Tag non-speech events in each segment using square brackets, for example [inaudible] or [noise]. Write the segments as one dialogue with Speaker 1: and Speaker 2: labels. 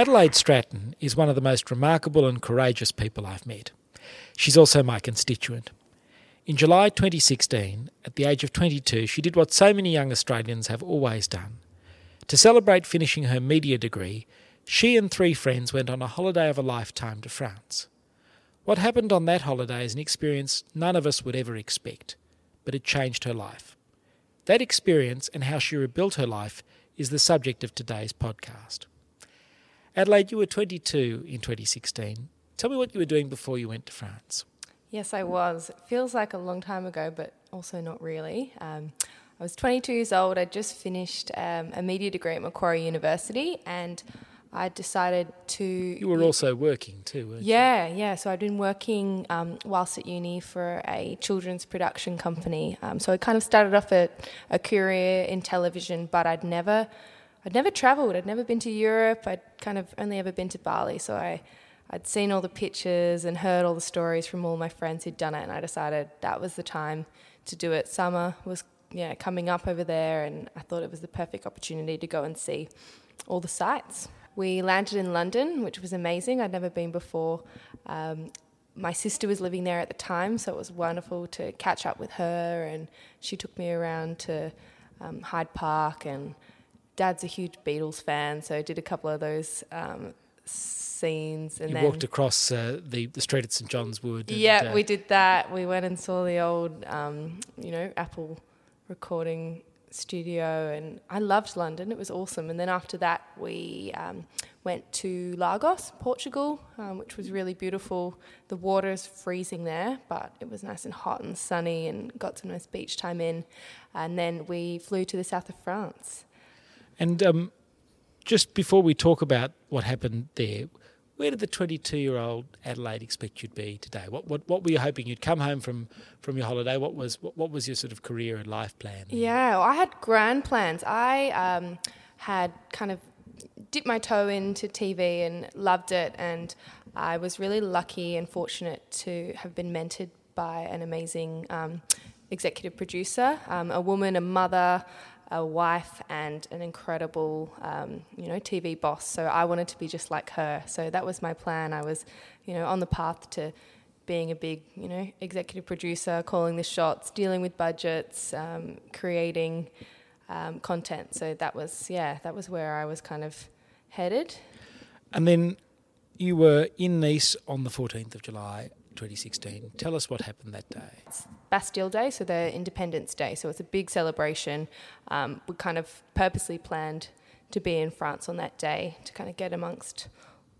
Speaker 1: Adelaide Stratton is one of the most remarkable and courageous people I've met. She's also my constituent. In July 2016, at the age of 22, she did what so many young Australians have always done. To celebrate finishing her media degree, she and three friends went on a holiday of a lifetime to France. What happened on that holiday is an experience none of us would ever expect, but it changed her life. That experience and how she rebuilt her life is the subject of today's podcast. Adelaide, you were 22 in 2016. Tell me what you were doing before you went to France.
Speaker 2: Yes, I was. It feels like a long time ago, but also not really. Um, I was 22 years old. I'd just finished um, a media degree at Macquarie University, and I decided to.
Speaker 1: You were also working too, weren't
Speaker 2: yeah, you? Yeah, yeah. So I'd been working um, whilst at uni for a children's production company. Um, so I kind of started off a, a career in television, but I'd never, I'd never travelled. I'd never been to Europe. I'd kind of only ever been to Bali. So I, I'd seen all the pictures and heard all the stories from all my friends who'd done it, and I decided that was the time to do it. Summer was yeah coming up over there, and I thought it was the perfect opportunity to go and see all the sites. We landed in London, which was amazing. I'd never been before. Um, my sister was living there at the time, so it was wonderful to catch up with her, and she took me around to um, Hyde Park. And Dad's a huge Beatles fan, so I did a couple of those um, scenes. And
Speaker 1: you
Speaker 2: then,
Speaker 1: walked across uh, the the street at St John's Wood.
Speaker 2: yeah, uh, we did that. We went and saw the old, um, you know, Apple recording studio, and I loved London. It was awesome. And then after that, we um, went to Lagos, Portugal, um, which was really beautiful. The water is freezing there, but it was nice and hot and sunny, and got some nice beach time in. And then we flew to the south of France.
Speaker 1: And um, just before we talk about what happened there, where did the 22 year old Adelaide expect you'd be today? What, what, what were you hoping you'd come home from, from your holiday? What was, what, what was your sort of career and life plan?
Speaker 2: Yeah, well, I had grand plans. I um, had kind of dipped my toe into TV and loved it. And I was really lucky and fortunate to have been mentored by an amazing um, executive producer, um, a woman, a mother, a wife and an incredible, um, you know, TV boss. So I wanted to be just like her. So that was my plan. I was, you know, on the path to being a big, you know, executive producer, calling the shots, dealing with budgets, um, creating um, content. So that was, yeah, that was where I was kind of headed.
Speaker 1: And then you were in Nice on the 14th of July 2016. Tell us what happened that day.
Speaker 2: It's Bastille Day, so the Independence Day. So it's a big celebration. Um, we kind of purposely planned to be in France on that day to kind of get amongst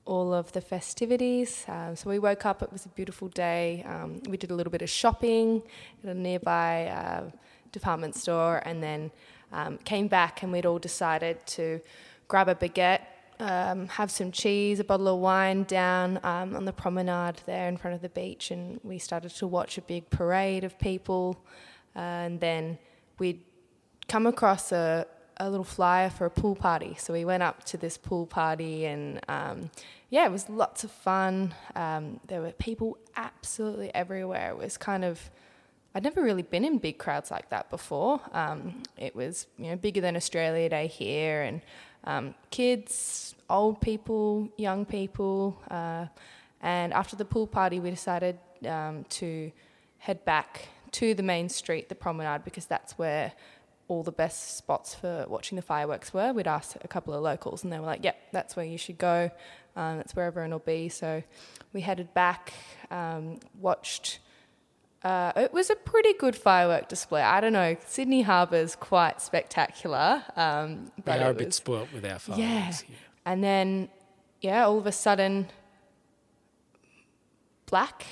Speaker 2: all of the festivities. Um, so we woke up, it was a beautiful day. Um, we did a little bit of shopping at a nearby uh, department store and then um, came back and we'd all decided to grab a baguette um, have some cheese, a bottle of wine down um, on the promenade there in front of the beach, and we started to watch a big parade of people. Uh, and then we'd come across a, a little flyer for a pool party. So we went up to this pool party, and um, yeah, it was lots of fun. Um, there were people absolutely everywhere. It was kind of I'd never really been in big crowds like that before. Um, it was you know bigger than Australia Day here, and um, kids, old people, young people. Uh, and after the pool party, we decided um, to head back to the main street, the promenade, because that's where all the best spots for watching the fireworks were. We'd asked a couple of locals, and they were like, "Yep, that's where you should go. Um, that's where everyone will be." So we headed back, um, watched uh, it was a pretty good firework display. I don't know. Sydney Harbour's quite spectacular. Um,
Speaker 1: but we are a bit spoilt with our fireworks. Yeah. Here.
Speaker 2: And then, yeah, all of a sudden, black.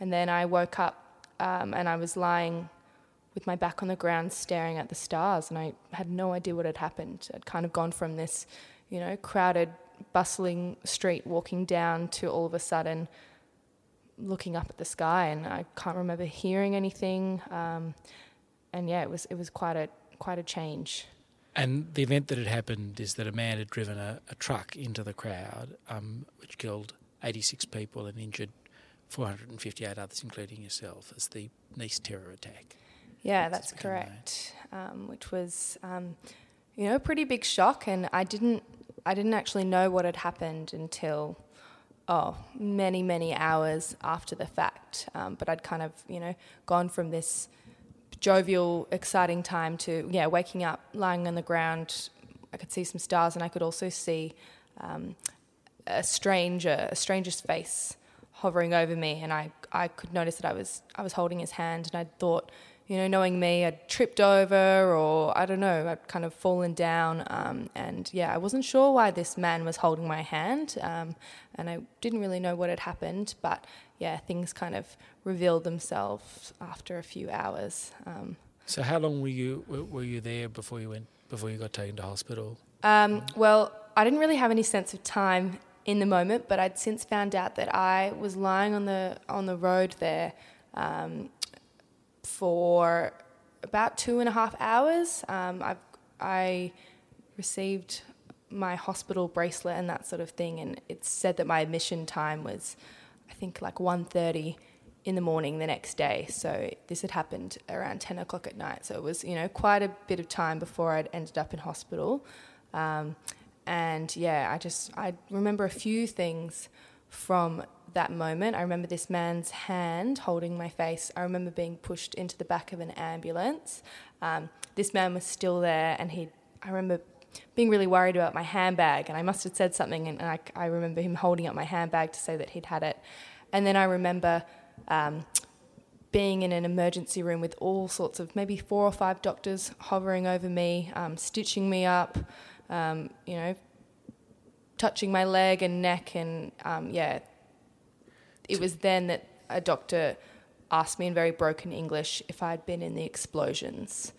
Speaker 2: And then I woke up um, and I was lying with my back on the ground staring at the stars. And I had no idea what had happened. I'd kind of gone from this, you know, crowded, bustling street walking down to all of a sudden looking up at the sky, and I can't remember hearing anything. Um, and yeah, it was it was quite a quite a change.
Speaker 1: And the event that had happened is that a man had driven a, a truck into the crowd, um, which killed 86 people and injured 458 others, including yourself, as the Nice terror attack.
Speaker 2: Yeah, that's correct. Um, which was, um, you know, a pretty big shock, and I didn't I didn't actually know what had happened until oh many many hours after the fact. Um, but I'd kind of you know gone from this jovial, exciting time to yeah waking up, lying on the ground. I could see some stars, and I could also see um, a stranger, a stranger's face hovering over me, and I I could notice that I was I was holding his hand, and I thought you know, knowing me, I'd tripped over or I don't know, I'd kind of fallen down. Um, and yeah, I wasn't sure why this man was holding my hand. Um, and I didn't really know what had happened. But yeah, things kind of revealed themselves after a few hours. Um,
Speaker 1: so how long were you were you there before you went before you got taken to hospital?
Speaker 2: Um, well, I didn't really have any sense of time in the moment, but I'd since found out that I was lying on the on the road there um, for about two and a half hours. Um, I've, I received my hospital bracelet and that sort of thing, and it said that my admission time was, I think, like 1.30 in the morning the next day. So this had happened around 10 o'clock at night. So it was, you know, quite a bit of time before I'd ended up in hospital. Um, and yeah, I just, I remember a few things from that moment. I remember this man's hand holding my face. I remember being pushed into the back of an ambulance. Um, this man was still there, and he. I remember being really worried about my handbag, and I must have said something, and I, I remember him holding up my handbag to say that he'd had it. And then I remember um, being in an emergency room with all sorts of maybe four or five doctors hovering over me, um, stitching me up, um, you know, touching my leg and neck, and um, yeah, it was then that a doctor asked me in very broken English if I'd been in the explosions.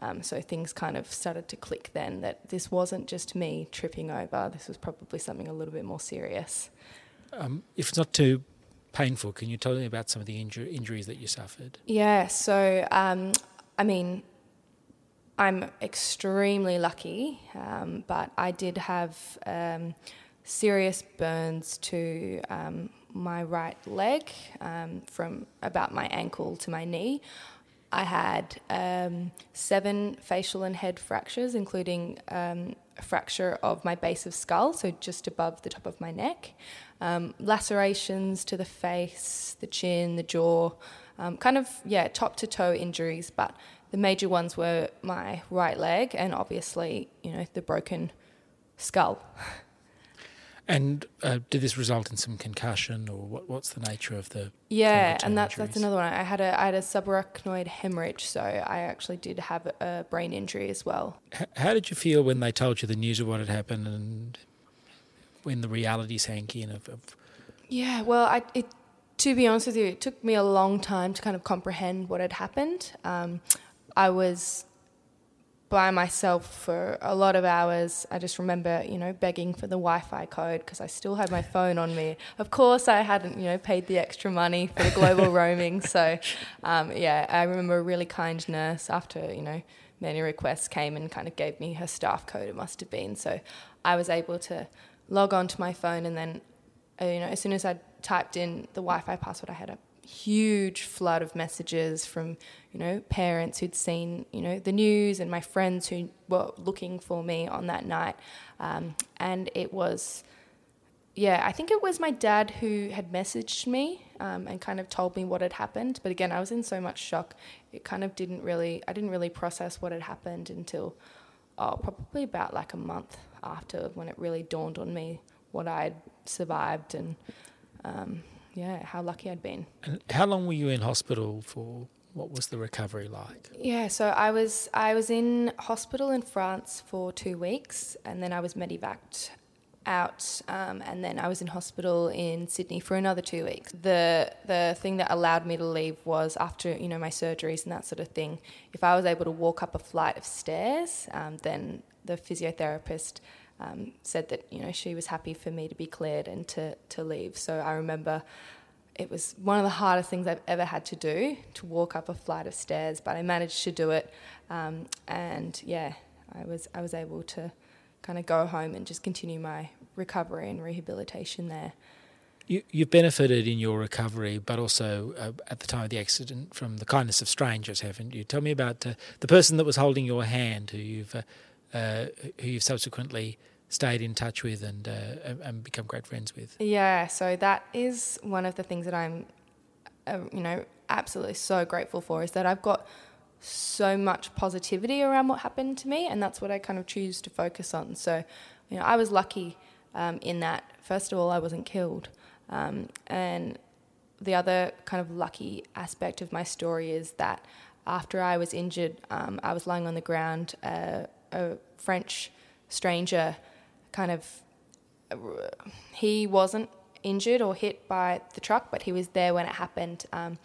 Speaker 2: Um, so things kind of started to click then that this wasn't just me tripping over, this was probably something a little bit more serious.
Speaker 1: Um, if it's not too painful, can you tell me about some of the inju- injuries that you suffered?
Speaker 2: Yeah, so um, I mean, I'm extremely lucky, um, but I did have um, serious burns to um, my right leg um, from about my ankle to my knee. I had um, seven facial and head fractures, including um, a fracture of my base of skull, so just above the top of my neck, um, lacerations to the face, the chin, the jaw, um, kind of, yeah, top to toe injuries. But the major ones were my right leg and obviously, you know, the broken skull. [laughs]
Speaker 1: And uh, did this result in some concussion, or what, what's the nature of the?
Speaker 2: Yeah, and that's injuries? that's another one. I had a I had a subarachnoid hemorrhage, so I actually did have a brain injury as well.
Speaker 1: H- how did you feel when they told you the news of what had happened, and when the reality sank in? Of, of
Speaker 2: yeah, well, I it to be honest with you, it took me a long time to kind of comprehend what had happened. Um, I was by myself for a lot of hours. I just remember, you know, begging for the Wi-Fi code because I still had my phone on me. Of course, I hadn't, you know, paid the extra money for the global [laughs] roaming. So, um, yeah, I remember a really kind nurse after, you know, many requests came and kind of gave me her staff code. It must have been so. I was able to log on to my phone and then, uh, you know, as soon as I typed in the Wi-Fi password, I had a huge flood of messages from you know parents who'd seen you know the news and my friends who were looking for me on that night. Um, and it was yeah i think it was my dad who had messaged me um, and kind of told me what had happened. But again i was in so much shock it kind of didn't really i didn't really process what had happened until oh probably about like a month after when it really dawned on me what i'd survived and um, yeah, how lucky I'd been.
Speaker 1: And how long were you in hospital for? What was the recovery like?
Speaker 2: Yeah, so I was I was in hospital in France for two weeks, and then I was medevaced out, um, and then I was in hospital in Sydney for another two weeks. The the thing that allowed me to leave was after you know my surgeries and that sort of thing. If I was able to walk up a flight of stairs, um, then the physiotherapist um, said that you know she was happy for me to be cleared and to to leave. So I remember it was one of the hardest things I've ever had to do to walk up a flight of stairs, but I managed to do it. Um, and yeah, I was I was able to kind of go home and just continue my recovery and rehabilitation there.
Speaker 1: You, you've benefited in your recovery, but also uh, at the time of the accident from the kindness of strangers, haven't you? Tell me about uh, the person that was holding your hand, who you've uh, uh who you've subsequently stayed in touch with and, uh, and, become great friends with.
Speaker 2: Yeah, so that is one of the things that I'm, uh, you know, absolutely so grateful for is that I've got so much positivity around what happened to me, and that's what I kind of choose to focus on. So, you know, I was lucky um, in that, first of all, I wasn't killed. Um, and the other kind of lucky aspect of my story is that after I was injured, um, I was lying on the ground. Uh, a French stranger kind of, he wasn't injured or hit by the truck, but he was there when it happened. Um,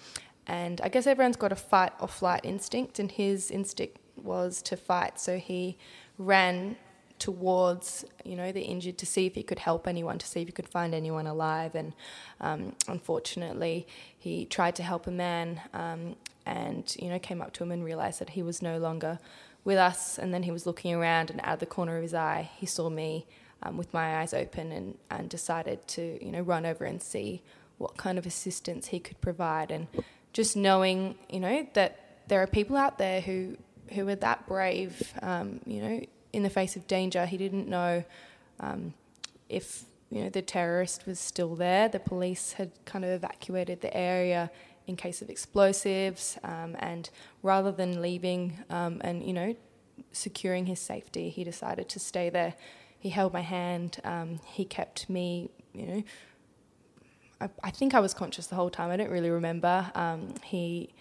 Speaker 2: and I guess everyone's got a fight or flight instinct, and his instinct was to fight. So he ran towards you know the injured to see if he could help anyone, to see if he could find anyone alive. And um, unfortunately, he tried to help a man, um, and you know came up to him and realized that he was no longer with us. And then he was looking around, and out of the corner of his eye, he saw me um, with my eyes open, and and decided to you know run over and see what kind of assistance he could provide. And just knowing, you know, that there are people out there who who are that brave, um, you know, in the face of danger. He didn't know um, if you know the terrorist was still there. The police had kind of evacuated the area in case of explosives, um, and rather than leaving um, and you know securing his safety, he decided to stay there. He held my hand. Um, he kept me, you know I, I, think I was conscious the whole time. I don't really remember. Um, he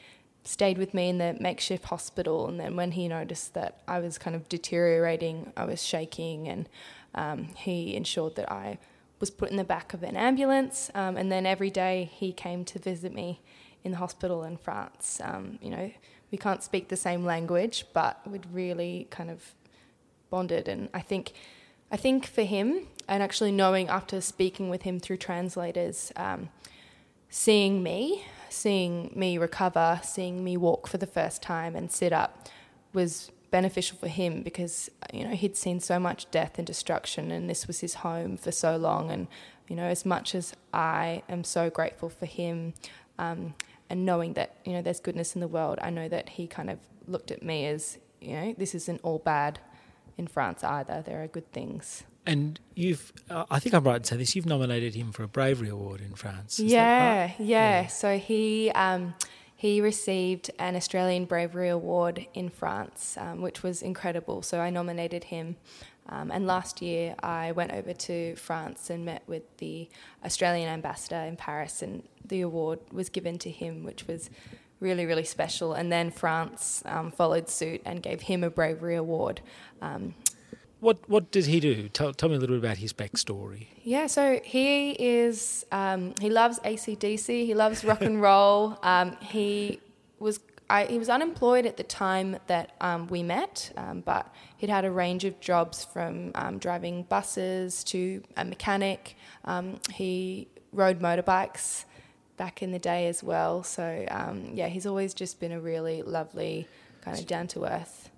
Speaker 2: stayed with me in the makeshift hospital, and then when he noticed that I was kind of deteriorating, I was shaking, and um, he ensured that I was put in the back of an ambulance. Um, and then every day he came to visit me in the hospital in France. Um, you know, we can't speak the same language, but we'd really kind of bonded, and I think I think for him, and actually knowing after speaking with him through translators, um, seeing me, seeing me recover, seeing me walk for the first time and sit up was beneficial for him because you know he'd seen so much death and destruction and this was his home for so long and you know as much as I am so grateful for him um, and knowing that you know there's goodness in the world I know that he kind of looked at me as you know this isn't all bad in France either. There are good things.
Speaker 1: And you've, uh, I think I'm right in saying this, you've nominated him for a bravery award in France.
Speaker 2: Yeah, yeah, yeah, So he, um, he received an Australian Bravery Award in France, um, which was incredible. So I nominated him. Um, and last year I went over to France and met with the Australian ambassador in Paris, and the award was given to him, which was really, really special. And then France um, followed suit and gave him a bravery award. Um,
Speaker 1: what what did he do? Tell, tell me a little bit about his backstory.
Speaker 2: Yeah, so he is um, he loves ACDC. He loves rock and roll. Um, he was I, he was unemployed at the time that um, we met, um, but he'd had a range of jobs from um, driving buses to a mechanic. Um, he rode motorbikes back in the day as well. So um, yeah, he's always just been a really lovely kind of down to earth.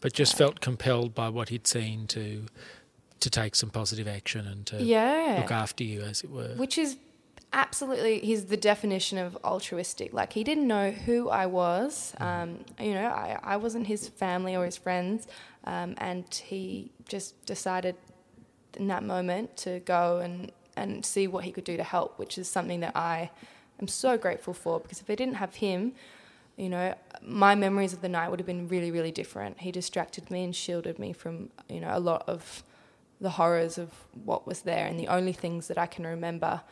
Speaker 1: But just uh, felt compelled by what he'd seen to to take some positive action and to
Speaker 2: yeah.
Speaker 1: look after you, as it were.
Speaker 2: Which is absolutely he's the definition of altruistic. Like he didn't know who I was. Mm. Um, you know, I, I wasn't his family or his friends, um, and he just decided in that moment to go and and see what he could do to help, which is something that I'm so grateful for because if I didn't have him, you know, my memories of the night would have been really, really different. He distracted me and shielded me from, you know, a lot of the horrors of what was there. And the only things that I can remember,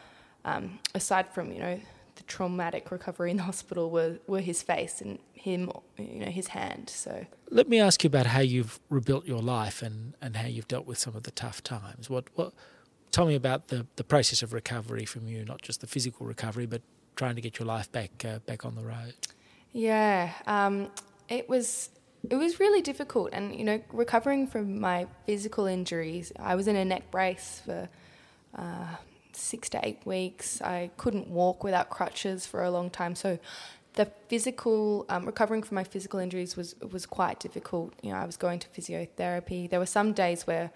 Speaker 2: um, aside from, you know, the traumatic recovery in the hospital were, were his face and him, you know, his hand. So
Speaker 1: let me ask you about how you've rebuilt your life and, and how you've dealt with some of the tough times. What what tell me about the, the process of recovery from you, not just the physical recovery, but trying to get your life back uh, back on the road?
Speaker 2: Yeah, um, it was it was really difficult, and you know, recovering from my physical injuries, I was in a neck brace for. Uh, six to eight weeks. I couldn't walk without crutches for a long time. So the physical um, recovering from my physical injuries was was quite difficult. You know, I was going to physiotherapy. There were some days where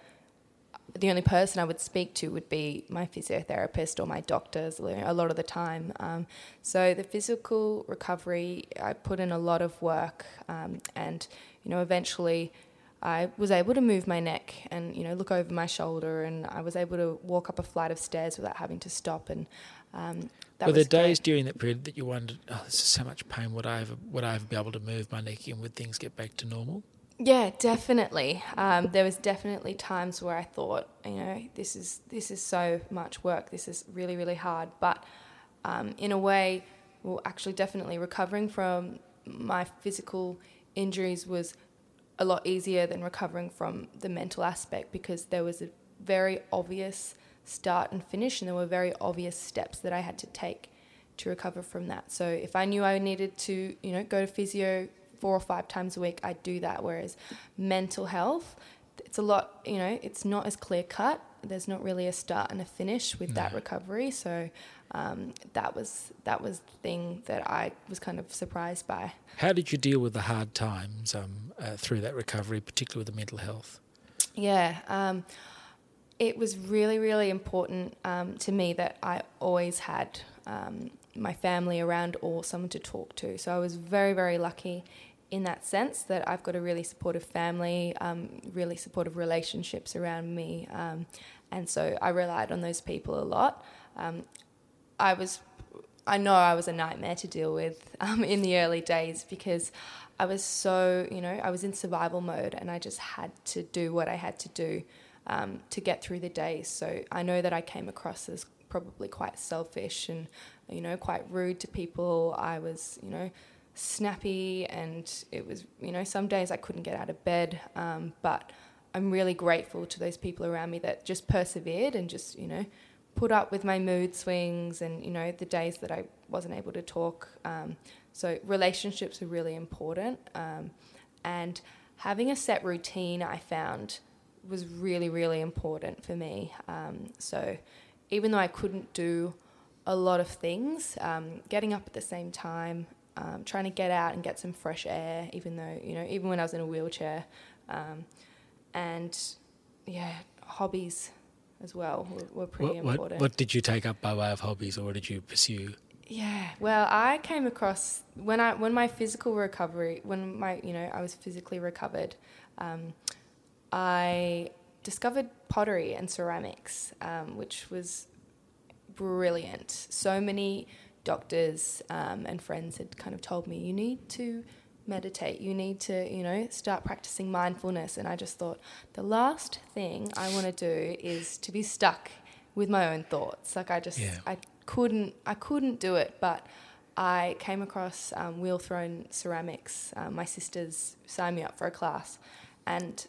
Speaker 2: the only person I would speak to would be my physiotherapist or my doctors a lot of the time. Um, so the physical recovery, I put in a lot of work, um, and you know, eventually, I was able to move my neck and you know look over my shoulder, and I was able to walk up a flight of stairs without having to stop. And um,
Speaker 1: that were there days during that period that you wondered, "Oh, this is so much pain. Would I ever would I ever be able to move my neck, and would things get back to normal?"
Speaker 2: Yeah, definitely. Um, there was definitely times where I thought, you know, this is this is so much work. This is really really hard. But um, in a way, well, actually, definitely recovering from my physical injuries was a lot easier than recovering from the mental aspect because there was a very obvious start and finish, and there were very obvious steps that I had to take to recover from that. So if I knew I needed to, you know, go to physio four or five times a week, I'd do that. Whereas mental health, it's a lot, you know, it's not as clear cut. There's not really a start and a finish with no. that recovery. So um, that was that was the thing that I was kind of surprised by.
Speaker 1: How did you deal with the hard times um, uh, through that recovery, particularly with the mental health?
Speaker 2: Yeah. Um, it was really, really important um, to me that I always had um, my family around or someone to talk to. So I was very, very lucky in that sense that I've got a really supportive family, um, really supportive relationships around me. Um, and so I relied on those people a lot. Um, I was, I know I was a nightmare to deal with [laughs] um, in the early days because I was so, you know, I was in survival mode and I just had to do what I had to do um, to get through the day. So I know that I came across as probably quite selfish and, you know, quite rude to people. I was, you know, snappy and it was, you know, some days I couldn't get out of bed. Um, but I'm really grateful to those people around me that just persevered and just, you know, put up with my mood swings and, you know, the days that I wasn't able to talk. Um, so relationships are really important. Um, and having a set routine, I found was really, really important for me. Um, so even though I couldn't do a lot of things, um, getting up at the same time, um, trying to get out and get some fresh air, even though, you know, even when I was in a wheelchair. Um, and yeah, hobbies as well were, were pretty
Speaker 1: what,
Speaker 2: important.
Speaker 1: What, what did you take up by way of hobbies or what did you pursue?
Speaker 2: Yeah, well, I came across when I when my physical recovery, when my you know I was physically recovered, um, I discovered pottery and ceramics, um, which was brilliant. So many doctors um, and friends had kind of told me, you need to meditate, you need to, you know, start practicing mindfulness. And I just thought, the last thing I want to do is to be stuck with my own thoughts. Like I just, yeah. I couldn't, I couldn't do it. But I came across um, wheel thrown ceramics. Um, my sisters signed me up for a class, and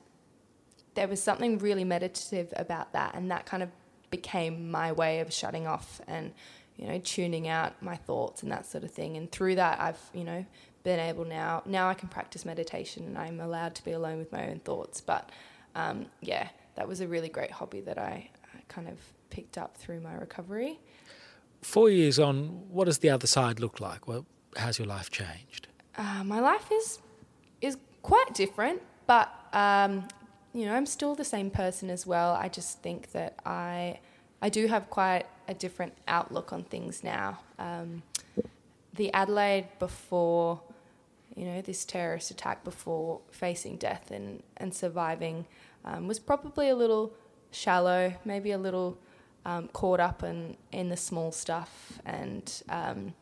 Speaker 2: there was something really meditative about that, and that kind of became my way of shutting off and you know tuning out my thoughts and that sort of thing. And through that, I've you know been able now now I can practice meditation and I'm allowed to be alone with my own thoughts. But um, yeah, that was a really great hobby that I, I kind of picked up through my recovery.
Speaker 1: Four years on, what does the other side look like? Well, how's your life changed?
Speaker 2: Uh, my life is is quite different, but um, you know, I'm still the same person as well. I just think that I, I do have quite a different outlook on things now. Um, the Adelaide before, you know, this terrorist attack before facing death and, and surviving um, was probably a little shallow, maybe a little um, caught up in, in the small stuff. And, um,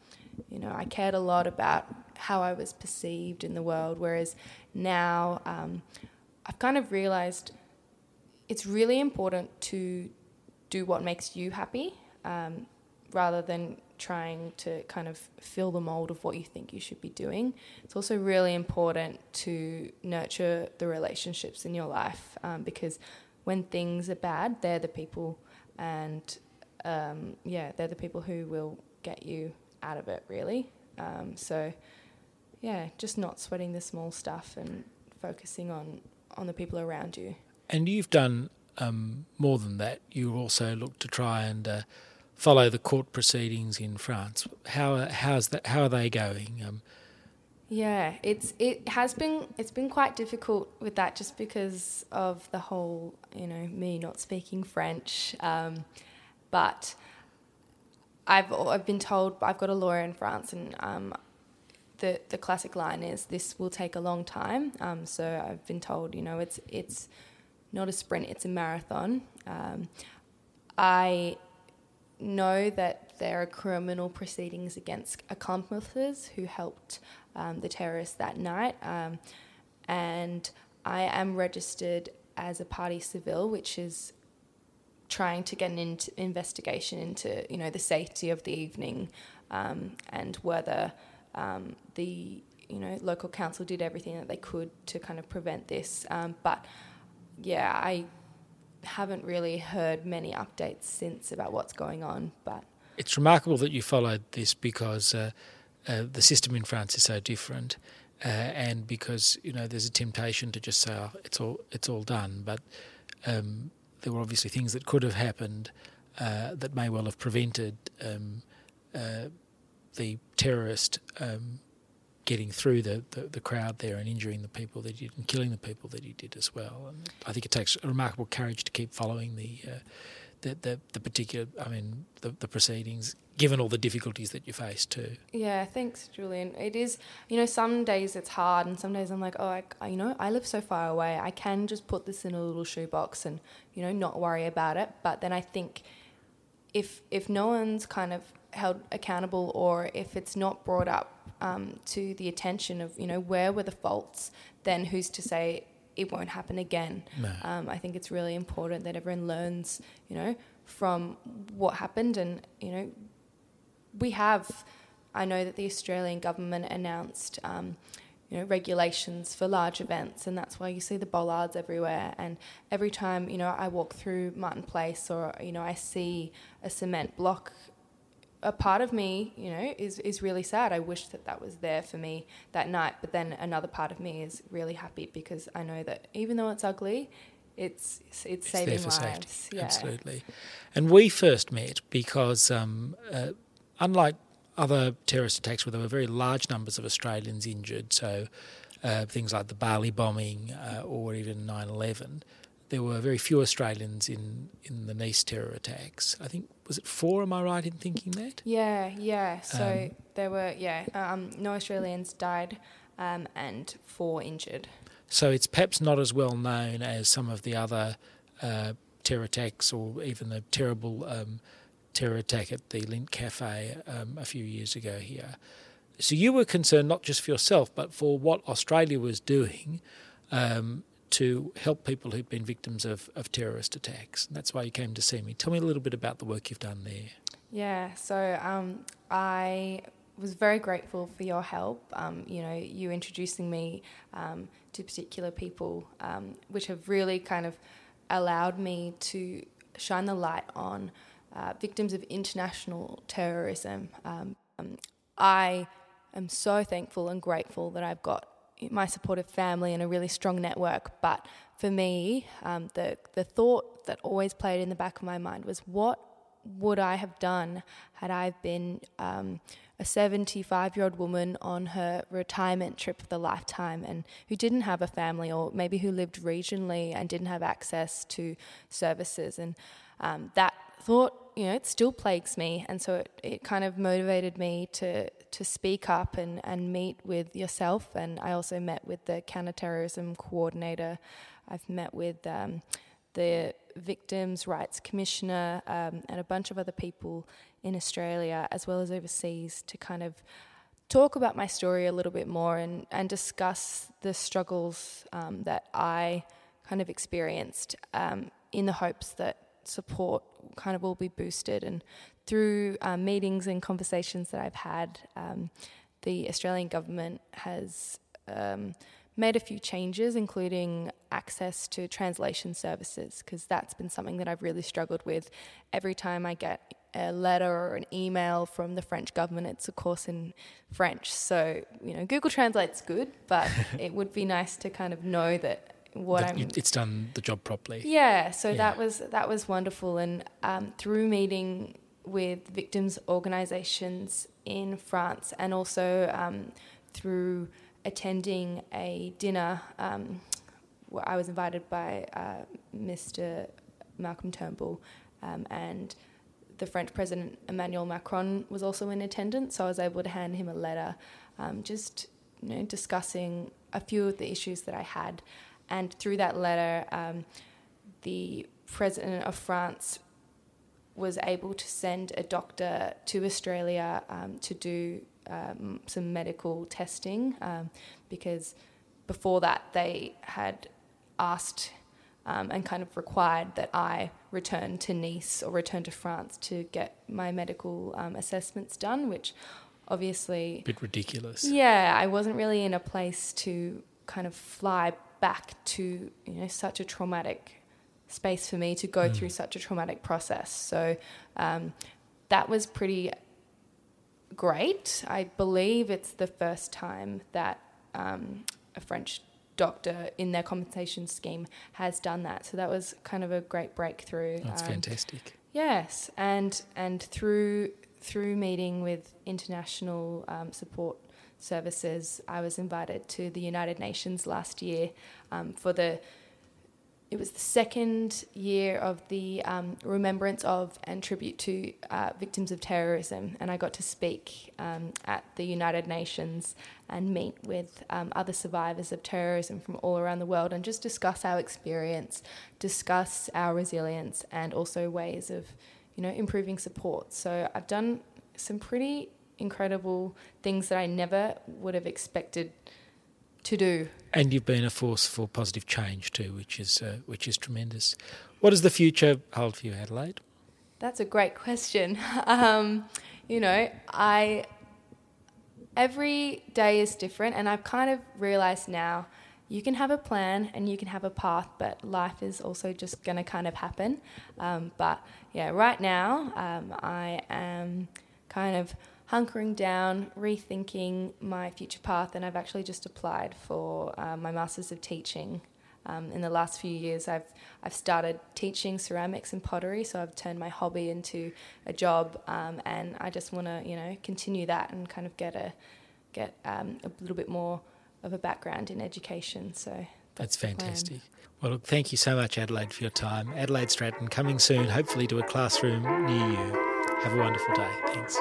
Speaker 2: you know, I cared a lot about how I was perceived in the world, whereas now um, I've kind of realized it's really important to do what makes you happy um, rather than trying to kind of fill the mold of what you think you should be doing. It's also really important to nurture the relationships in your life um, because when things are bad, they're the people, and um, yeah, they're the people who will get you out of it, really. Um, so, yeah, just not sweating the small stuff and focusing on on the people around you.
Speaker 1: And you've done um, more than that. You also look to try and uh, follow the court proceedings in France. How how's that? How are they going? Um,
Speaker 2: yeah, it's it has been it's been quite difficult with that just because of the whole you know me not speaking French, um, but I've I've been told I've got a lawyer in France and um, the the classic line is this will take a long time. Um, so I've been told, you know, it's it's not a sprint, it's a marathon. Um, I know that there are criminal proceedings against accomplices who helped um, the terrorists that night, um, and I am registered as a partie civile, which is trying to get an in- investigation into you know the safety of the evening um, and whether um, the you know local council did everything that they could to kind of prevent this. Um, but yeah, I haven't really heard many updates since about what's going on. But
Speaker 1: it's remarkable that you followed this because uh, uh, the system in France is so different. Uh, and because you know there's a temptation to just say oh, it's all it's all done, but um, there were obviously things that could have happened uh, that may well have prevented um, uh, the terrorist um, getting through the, the, the, crowd there and injuring the people that he did and killing the people that he did as well. And I think it takes remarkable courage to keep following the uh, the, the, the, particular, I mean, the, the proceedings, given all the difficulties that you face too.
Speaker 2: Yeah, thanks, Julian. It is, you know, some days it's hard, and some days I'm like, oh, I, you know, I live so far away. I can just put this in a little shoebox and, you know, not worry about it. But then I think if if no one's kind of held accountable or if it's not brought up um, to the attention of, you know, where were the faults, then who's to say it won't happen again?
Speaker 1: No.
Speaker 2: Um, I think it's really important that everyone learns, you know, from what happened and, you know, we have, I know that the Australian government announced, um, you know, regulations for large events, and that's why you see the bollards everywhere. And every time, you know, I walk through Martin Place or, you know, I see a cement block a part of me, you know, is is really sad. I wish that that was there for me that night. But then another part of me is really happy because I know that even though it's ugly, it's it's, it's saving lives.
Speaker 1: Safety. Yeah. Absolutely. And we first met because, um, uh, unlike other terrorist attacks where there were very large numbers of Australians injured, so uh, things like the Bali bombing uh, or even 9 11, there were very few Australians in, in the Nice terror attacks. I think was it four? Am I right in thinking that?
Speaker 2: Yeah, yeah. So um, there were yeah, um, no Australians died um, and four injured.
Speaker 1: So it's perhaps not as well known as some of the other uh, terror attacks or even the terrible um, terror attack at the Lindt Cafe um, a few years ago here. So you were concerned not just for yourself, but for what Australia was doing um, to help people who've been victims of, of terrorist attacks. And that's why you came to see me. Tell me a little bit about the work you've done there.
Speaker 2: Yeah, so um, I was very grateful for your help. Um, you know, you introducing me um, to particular people, um, which have really kind of allowed me to shine the light on uh, victims of international terrorism. Um, I am so thankful and grateful that I've got my supportive family and a really strong network. But for me, um, the the thought that always played in the back of my mind was, what would I have done had I been um, a 75 year old woman on her retirement trip of the lifetime and who didn't have a family or maybe who lived regionally and didn't have access to services? And um, that thought, you know, it still plagues me. And so it, it kind of motivated me to, to speak up and, and meet with yourself. And I also met with the counterterrorism coordinator. I've met with um, the Victims' Rights Commissioner um, and a bunch of other people in Australia as well as overseas to kind of talk about my story a little bit more and, and discuss the struggles um, that I kind of experienced um, in the hopes that support kind of will be boosted. And through um, meetings and conversations that I've had, um, the Australian government has um, made a few changes, including access to translation services, because that's been something that I've really struggled with. Every time I get a letter or an email from the French government, it's of course in French. So, you know, Google Translate's good, but [laughs] it would be nice to kind of know that what that I'm.
Speaker 1: It's done the job properly.
Speaker 2: Yeah, so yeah. that was that was wonderful, and um, through meeting with victims' organisations in France, and also um, through attending a dinner. Um, where I was invited by uh, Mr. Malcolm Turnbull um, and the French President Emmanuel Macron was also in attendance, so I was able to hand him a letter, um, just you know, discussing a few of the issues that I had, and through that letter, um, the President of France was able to send a doctor to Australia um, to do um, some medical testing um, because before that they had asked um, and kind of required that I return to Nice or return to France to get my medical um, assessments done, which obviously.
Speaker 1: A bit ridiculous.
Speaker 2: Yeah, I wasn't really in a place to kind of fly back to you know such a traumatic space for me to go mm. through such a traumatic process. So um, that was pretty great. I believe it's the first time that um, a French doctor in their compensation scheme has done that. So that was kind of a great breakthrough.
Speaker 1: That's um, fantastic.
Speaker 2: Yes, and and through through meeting with international um, support services, I was invited to the United Nations last year um, for the it was the second year of the um, remembrance of and tribute to uh, victims of terrorism, and I got to speak um, at the United Nations and meet with um, other survivors of terrorism from all around the world and just discuss our experience, discuss our resilience, and also ways of, you know, improving support. So I've done some pretty incredible things that I never would have expected to do.
Speaker 1: And you've been a force for positive change too, which is uh, which is tremendous. What does the future hold for you, Adelaide?
Speaker 2: That's a great question. [laughs] Um, you know, I every day is different, and I've kind of realized now you can have a plan and you can have a path, but life is also just going to kind of happen. Um, but yeah, right now um, I am kind of hunkering down, rethinking my future path, and I've actually just applied for uh, my Masters of Teaching. Um, in the last few years, I've I've started teaching ceramics and pottery, so I've turned my hobby into a job, um, and I just want to you know continue that and kind of get a get um, a little bit more of a background in education. So
Speaker 1: that's, that's fantastic. Well, look, thank you so much, Adelaide, for your time. Adelaide Stratton coming soon, hopefully to a classroom near you. Have a wonderful day. Thanks.